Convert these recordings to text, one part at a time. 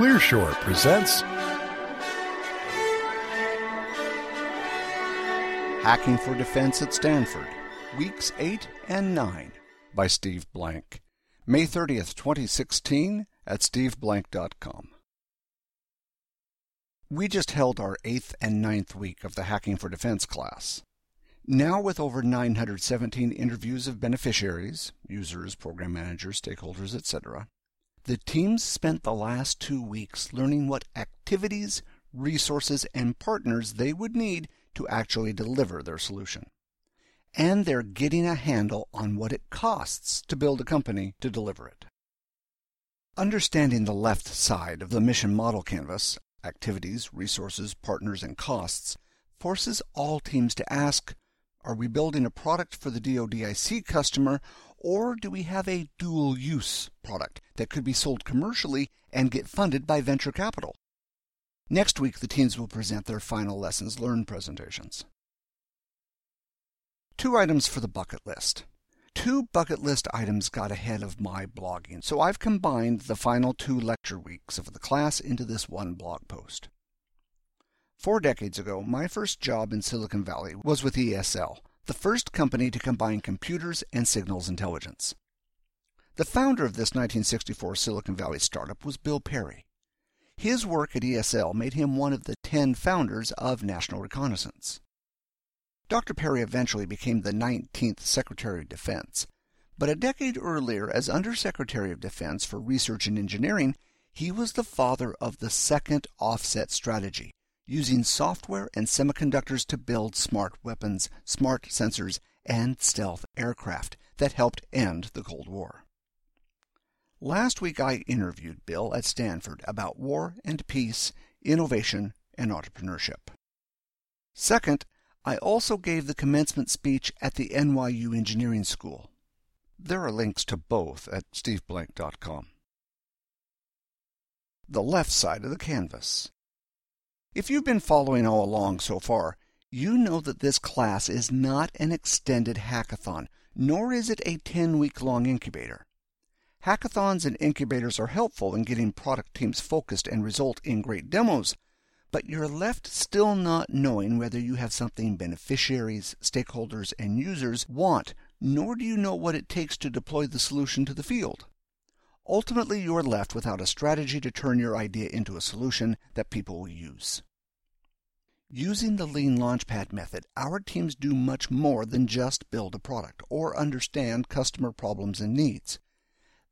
Clearshore presents Hacking for Defense at Stanford, Weeks 8 and 9 by Steve Blank. May 30th, 2016 at steveblank.com. We just held our eighth and ninth week of the Hacking for Defense class. Now, with over 917 interviews of beneficiaries, users, program managers, stakeholders, etc., the teams spent the last two weeks learning what activities, resources, and partners they would need to actually deliver their solution. And they're getting a handle on what it costs to build a company to deliver it. Understanding the left side of the mission model canvas, activities, resources, partners, and costs, forces all teams to ask are we building a product for the DoDIC customer, or do we have a dual use product that could be sold commercially and get funded by venture capital? Next week, the teams will present their final lessons learned presentations. Two items for the bucket list. Two bucket list items got ahead of my blogging, so I've combined the final two lecture weeks of the class into this one blog post. Four decades ago, my first job in Silicon Valley was with ESL, the first company to combine computers and signals intelligence. The founder of this 1964 Silicon Valley startup was Bill Perry. His work at ESL made him one of the ten founders of National Reconnaissance. Dr. Perry eventually became the 19th Secretary of Defense, but a decade earlier, as Undersecretary of Defense for Research and Engineering, he was the father of the second offset strategy, using software and semiconductors to build smart weapons, smart sensors, and stealth aircraft that helped end the Cold War. Last week I interviewed Bill at Stanford about war and peace, innovation, and entrepreneurship. Second, I also gave the commencement speech at the NYU Engineering School. There are links to both at steveblank.com. The left side of the canvas. If you've been following all along so far, you know that this class is not an extended hackathon, nor is it a 10 week long incubator. Hackathons and incubators are helpful in getting product teams focused and result in great demos, but you're left still not knowing whether you have something beneficiaries, stakeholders, and users want, nor do you know what it takes to deploy the solution to the field. Ultimately, you're left without a strategy to turn your idea into a solution that people will use. Using the Lean Launchpad method, our teams do much more than just build a product or understand customer problems and needs.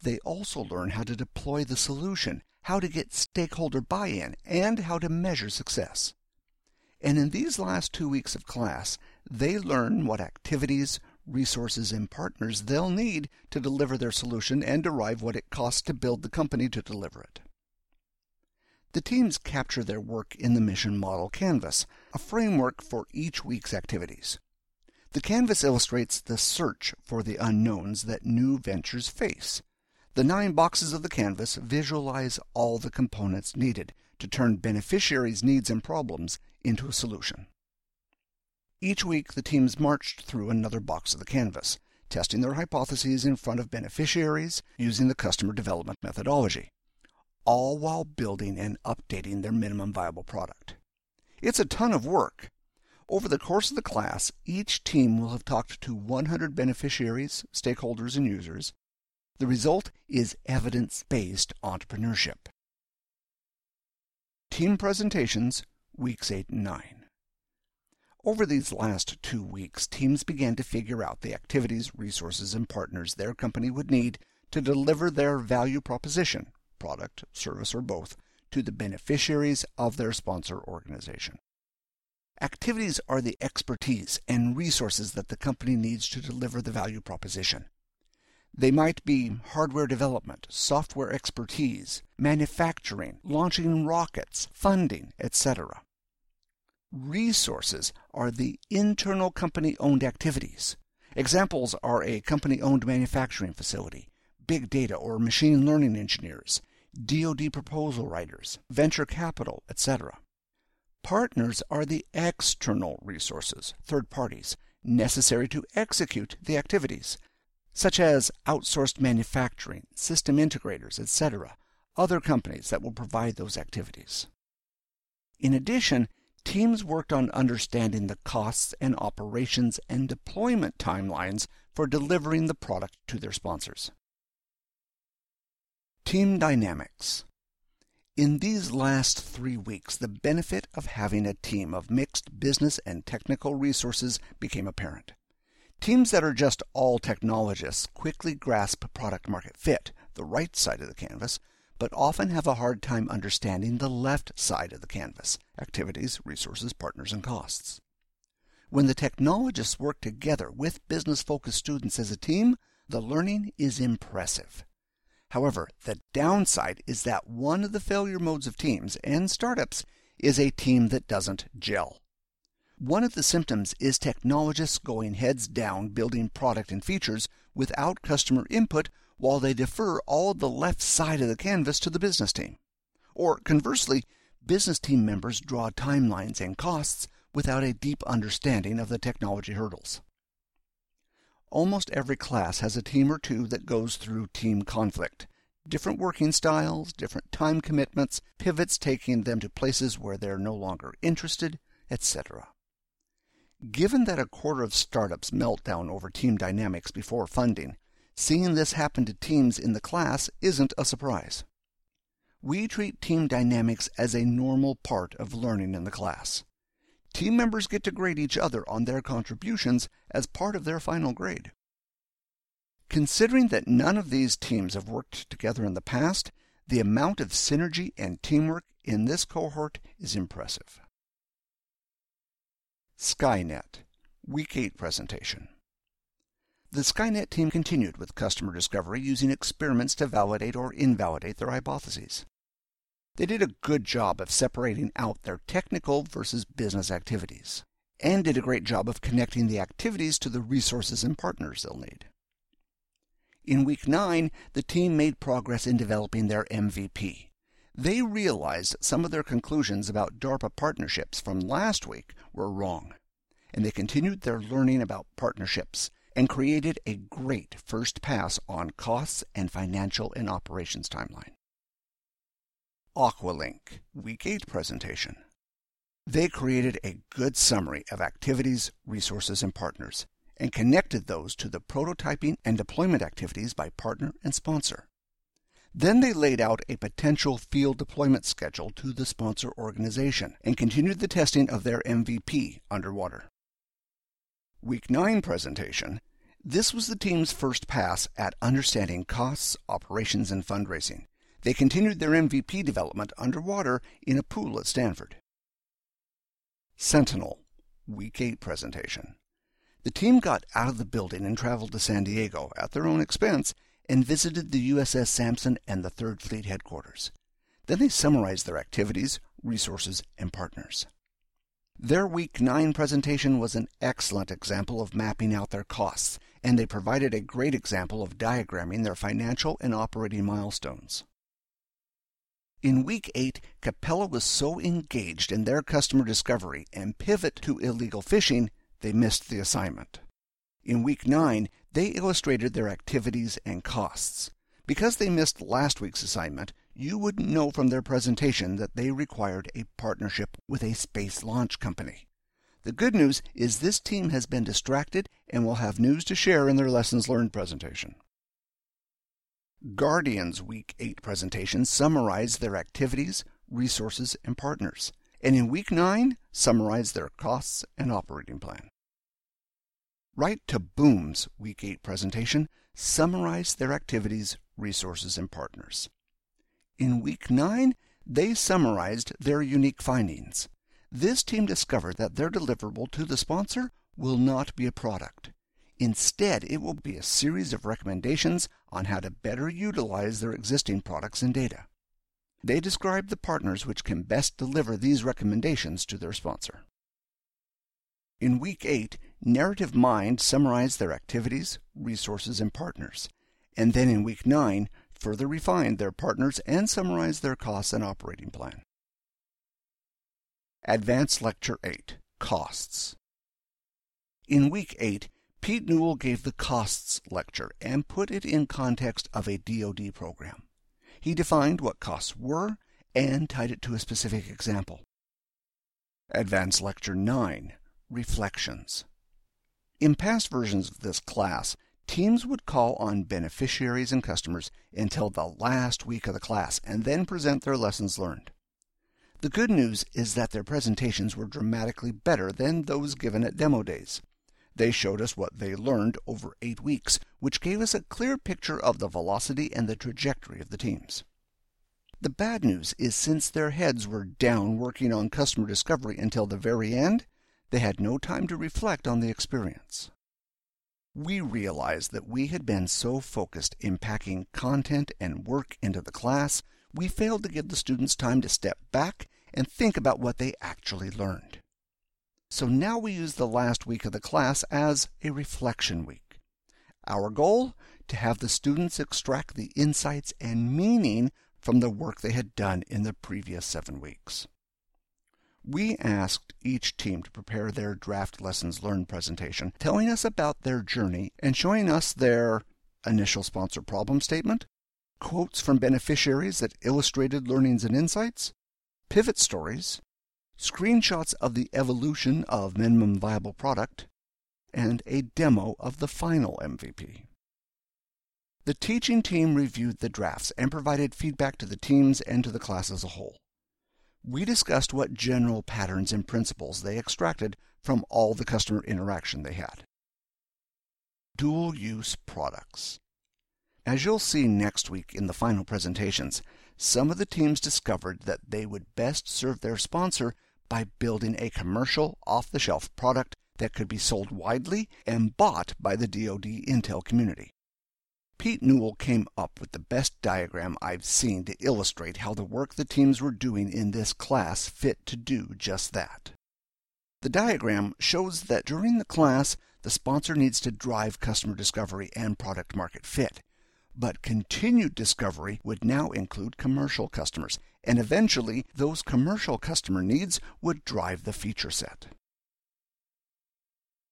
They also learn how to deploy the solution, how to get stakeholder buy in, and how to measure success. And in these last two weeks of class, they learn what activities, resources, and partners they'll need to deliver their solution and derive what it costs to build the company to deliver it. The teams capture their work in the Mission Model Canvas, a framework for each week's activities. The canvas illustrates the search for the unknowns that new ventures face. The nine boxes of the canvas visualize all the components needed to turn beneficiaries' needs and problems into a solution. Each week, the teams marched through another box of the canvas, testing their hypotheses in front of beneficiaries using the customer development methodology, all while building and updating their minimum viable product. It's a ton of work. Over the course of the class, each team will have talked to 100 beneficiaries, stakeholders, and users. The result is evidence based entrepreneurship. Team presentations, weeks 8 and 9. Over these last two weeks, teams began to figure out the activities, resources, and partners their company would need to deliver their value proposition, product, service, or both, to the beneficiaries of their sponsor organization. Activities are the expertise and resources that the company needs to deliver the value proposition. They might be hardware development, software expertise, manufacturing, launching rockets, funding, etc. Resources are the internal company owned activities. Examples are a company owned manufacturing facility, big data or machine learning engineers, DoD proposal writers, venture capital, etc. Partners are the external resources, third parties, necessary to execute the activities, such as outsourced manufacturing, system integrators, etc., other companies that will provide those activities. In addition, teams worked on understanding the costs and operations and deployment timelines for delivering the product to their sponsors. Team Dynamics In these last three weeks, the benefit of having a team of mixed business and technical resources became apparent. Teams that are just all technologists quickly grasp product market fit, the right side of the canvas, but often have a hard time understanding the left side of the canvas activities, resources, partners, and costs. When the technologists work together with business focused students as a team, the learning is impressive. However, the downside is that one of the failure modes of teams and startups is a team that doesn't gel. One of the symptoms is technologists going heads down building product and features without customer input while they defer all the left side of the canvas to the business team. Or conversely, business team members draw timelines and costs without a deep understanding of the technology hurdles. Almost every class has a team or two that goes through team conflict. Different working styles, different time commitments, pivots taking them to places where they're no longer interested, etc. Given that a quarter of startups melt down over team dynamics before funding, Seeing this happen to teams in the class isn't a surprise. We treat team dynamics as a normal part of learning in the class. Team members get to grade each other on their contributions as part of their final grade. Considering that none of these teams have worked together in the past, the amount of synergy and teamwork in this cohort is impressive. Skynet, Week 8 presentation. The Skynet team continued with customer discovery using experiments to validate or invalidate their hypotheses. They did a good job of separating out their technical versus business activities, and did a great job of connecting the activities to the resources and partners they'll need. In week 9, the team made progress in developing their MVP. They realized some of their conclusions about DARPA partnerships from last week were wrong, and they continued their learning about partnerships and created a great first pass on costs and financial and operations timeline. Aqualink, Week 8 presentation. They created a good summary of activities, resources, and partners, and connected those to the prototyping and deployment activities by partner and sponsor. Then they laid out a potential field deployment schedule to the sponsor organization and continued the testing of their MVP underwater. Week 9 presentation this was the team's first pass at understanding costs, operations, and fundraising. They continued their MVP development underwater in a pool at Stanford. Sentinel, Week 8 presentation. The team got out of the building and traveled to San Diego at their own expense and visited the USS Sampson and the Third Fleet headquarters. Then they summarized their activities, resources, and partners. Their Week 9 presentation was an excellent example of mapping out their costs, and they provided a great example of diagramming their financial and operating milestones. In week 8, Capella was so engaged in their customer discovery and pivot to illegal fishing, they missed the assignment. In week 9, they illustrated their activities and costs. Because they missed last week's assignment, you wouldn't know from their presentation that they required a partnership with a space launch company. The good news is this team has been distracted and will have news to share in their lessons learned presentation. Guardians Week 8 presentation summarized their activities, resources, and partners, and in Week 9 summarized their costs and operating plan. Right of Boom's Week 8 presentation summarized their activities, resources, and partners. In week 9, they summarized their unique findings. This team discovered that their deliverable to the sponsor will not be a product. Instead, it will be a series of recommendations on how to better utilize their existing products and data. They describe the partners which can best deliver these recommendations to their sponsor. In week 8, Narrative Mind summarized their activities, resources, and partners. And then in week 9, further refined their partners and summarized their costs and operating plan. Advanced Lecture 8 Costs In Week 8, Pete Newell gave the Costs lecture and put it in context of a DoD program. He defined what costs were and tied it to a specific example. Advanced Lecture 9 Reflections In past versions of this class, teams would call on beneficiaries and customers until the last week of the class and then present their lessons learned. The good news is that their presentations were dramatically better than those given at demo days. They showed us what they learned over eight weeks, which gave us a clear picture of the velocity and the trajectory of the teams. The bad news is since their heads were down working on customer discovery until the very end, they had no time to reflect on the experience. We realized that we had been so focused in packing content and work into the class, we failed to give the students time to step back and think about what they actually learned. So now we use the last week of the class as a reflection week. Our goal? To have the students extract the insights and meaning from the work they had done in the previous seven weeks. We asked each team to prepare their draft lessons learned presentation, telling us about their journey and showing us their initial sponsor problem statement, quotes from beneficiaries that illustrated learnings and insights, pivot stories, screenshots of the evolution of minimum viable product, and a demo of the final MVP. The teaching team reviewed the drafts and provided feedback to the teams and to the class as a whole. We discussed what general patterns and principles they extracted from all the customer interaction they had. Dual use products. As you'll see next week in the final presentations, some of the teams discovered that they would best serve their sponsor by building a commercial off the shelf product that could be sold widely and bought by the DoD Intel community. Pete Newell came up with the best diagram I've seen to illustrate how the work the teams were doing in this class fit to do just that. The diagram shows that during the class, the sponsor needs to drive customer discovery and product market fit. But continued discovery would now include commercial customers, and eventually those commercial customer needs would drive the feature set.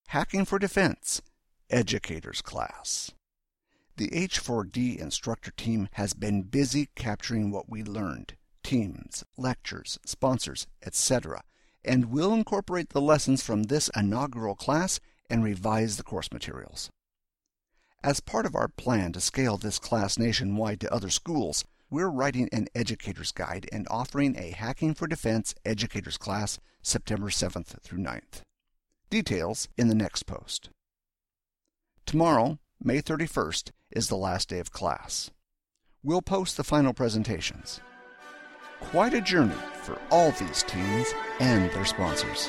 Hacking for Defense Educators Class the H4D instructor team has been busy capturing what we learned teams, lectures, sponsors, etc., and will incorporate the lessons from this inaugural class and revise the course materials. As part of our plan to scale this class nationwide to other schools, we're writing an educator's guide and offering a Hacking for Defense educator's class September 7th through 9th. Details in the next post. Tomorrow, May 31st, is the last day of class. We'll post the final presentations. Quite a journey for all these teams and their sponsors.